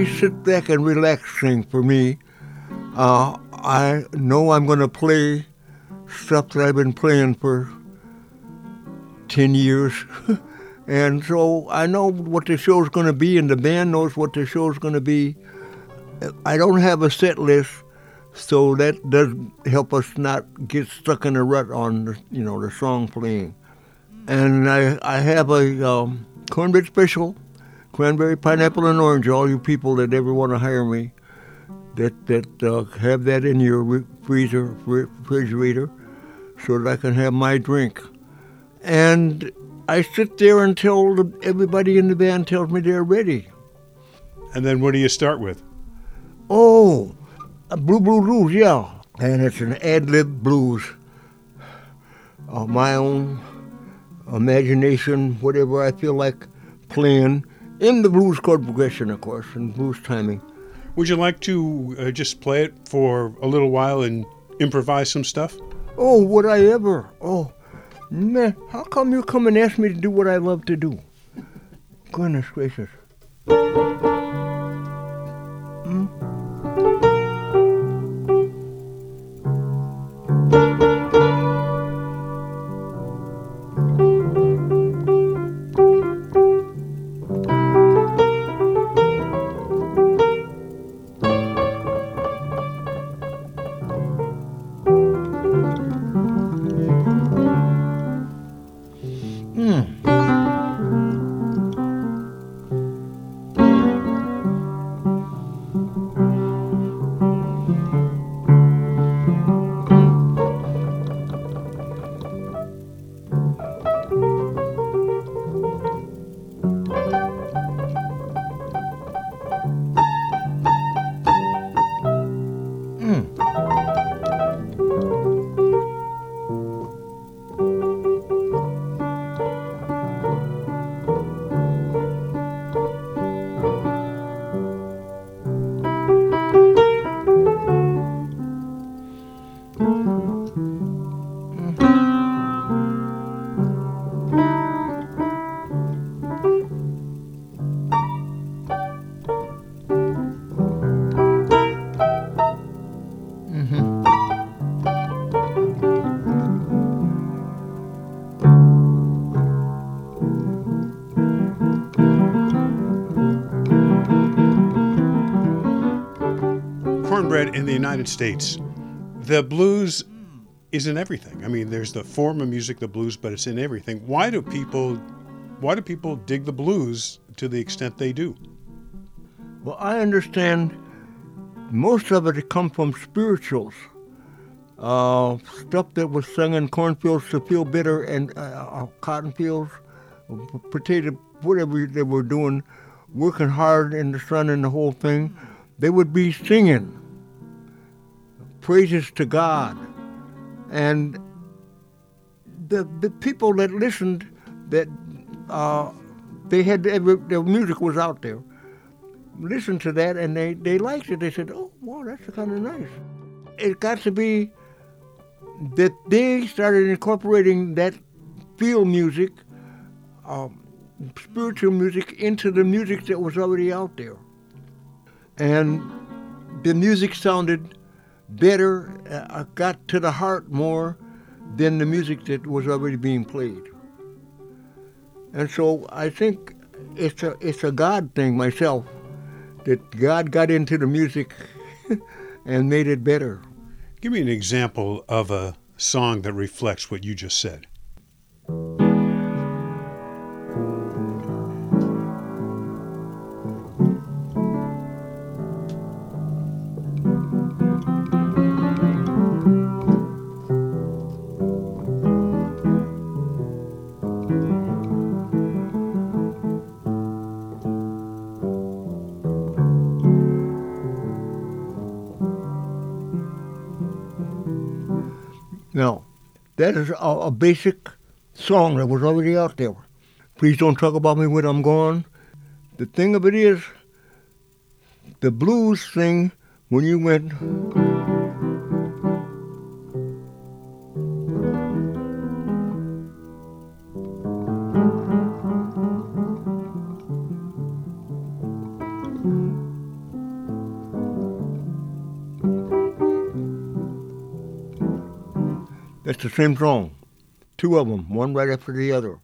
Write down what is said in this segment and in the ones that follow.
very sit back and relax thing for me. Uh, I know I'm going to play stuff that I've been playing for 10 years. and so I know what the show's going to be, and the band knows what the show's going to be. I don't have a set list, so that does help us not get stuck in a rut on you know the song playing. And I I have a um, cornbread special cranberry, pineapple, and orange. All you people that ever want to hire me, that that uh, have that in your freezer, refrigerator, so that I can have my drink. And I sit there until the, everybody in the band tells me they're ready. And then what do you start with? Oh, a blue blue blues, yeah. And it's an ad lib blues of my own imagination, whatever I feel like playing in the blues chord progression, of course, and blues timing. Would you like to uh, just play it for a little while and improvise some stuff? Oh, would I ever? Oh, man, how come you come and ask me to do what I love to do? Goodness gracious. In the United States, the blues is in everything. I mean, there's the form of music, the blues, but it's in everything. Why do people, why do people dig the blues to the extent they do? Well, I understand most of it come from spirituals. Uh, stuff that was sung in cornfields to feel bitter and uh, uh, cotton fields, potato, whatever they were doing, working hard in the sun and the whole thing. They would be singing praises to God. And the, the people that listened, that uh, they had every, their music was out there, listened to that and they, they liked it. They said, oh, wow, that's kind of nice. It got to be that they started incorporating that field music, um, spiritual music, into the music that was already out there. And the music sounded better, uh, got to the heart more than the music that was already being played. And so I think it's a it's a God thing myself that God got into the music and made it better. Give me an example of a song that reflects what you just said. That is a, a basic song that was already out there. Please don't talk about me when I'm gone. The thing of it is, the blues thing, when you went. It's the same song, two of them, one right after the other.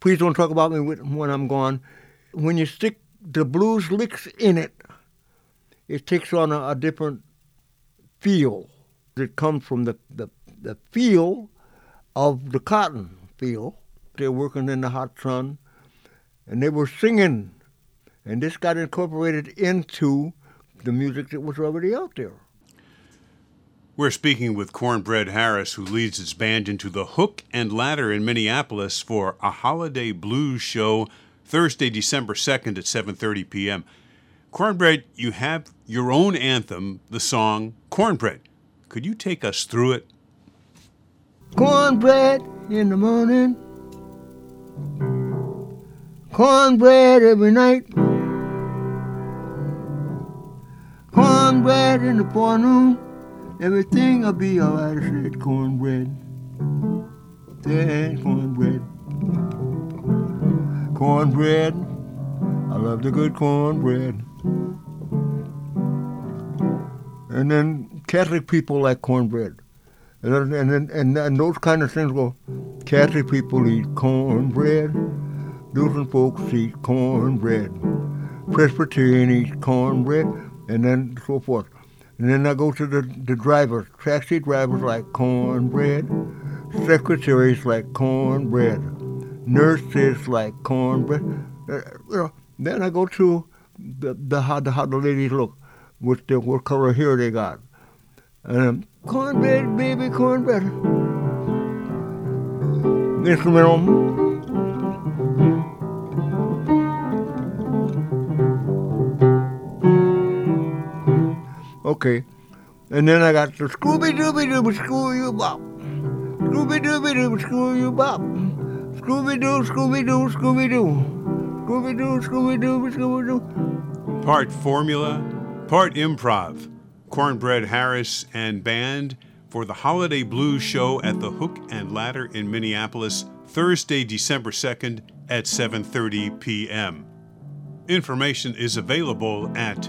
Please don't talk about me when I'm gone. When you stick the blues licks in it, it takes on a, a different feel. It comes from the, the, the feel of the cotton feel. They're working in the hot sun, and they were singing, and this got incorporated into the music that was already out there. We're speaking with Cornbread Harris, who leads his band into the Hook and Ladder in Minneapolis for a holiday blues show Thursday, December 2nd at 7:30 p.m. Cornbread, you have your own anthem, the song Cornbread. Could you take us through it? Cornbread in the morning, cornbread every night, cornbread in the forenoon. Everything'll be alright, I said cornbread. Said cornbread. Cornbread. I love the good cornbread. And then Catholic people like cornbread. And then, and, and, and those kind of things go, Catholic people eat cornbread. Lutheran folks eat cornbread. Presbyterian eat cornbread. And then so forth. And then I go to the, the drivers. Taxi drivers like cornbread. Secretaries like cornbread. Nurses like cornbread. Uh, you know, then I go to the, the how, the how the ladies look, with the what color hair they got. Um, cornbread, baby, cornbread. Instrumental. Okay. And then I got the Scooby Dooby Doo Screw You Bop. Scooby Dooby Doo Screw You Bop. Scooby Doo, Scooby Doo, Scooby Doo. Scooby Doo, Scooby Doo, Scooby Doo. Part formula, part improv. Cornbread Harris and band for the Holiday Blues Show at the Hook and Ladder in Minneapolis, Thursday, December 2nd at 7:30 p.m. Information is available at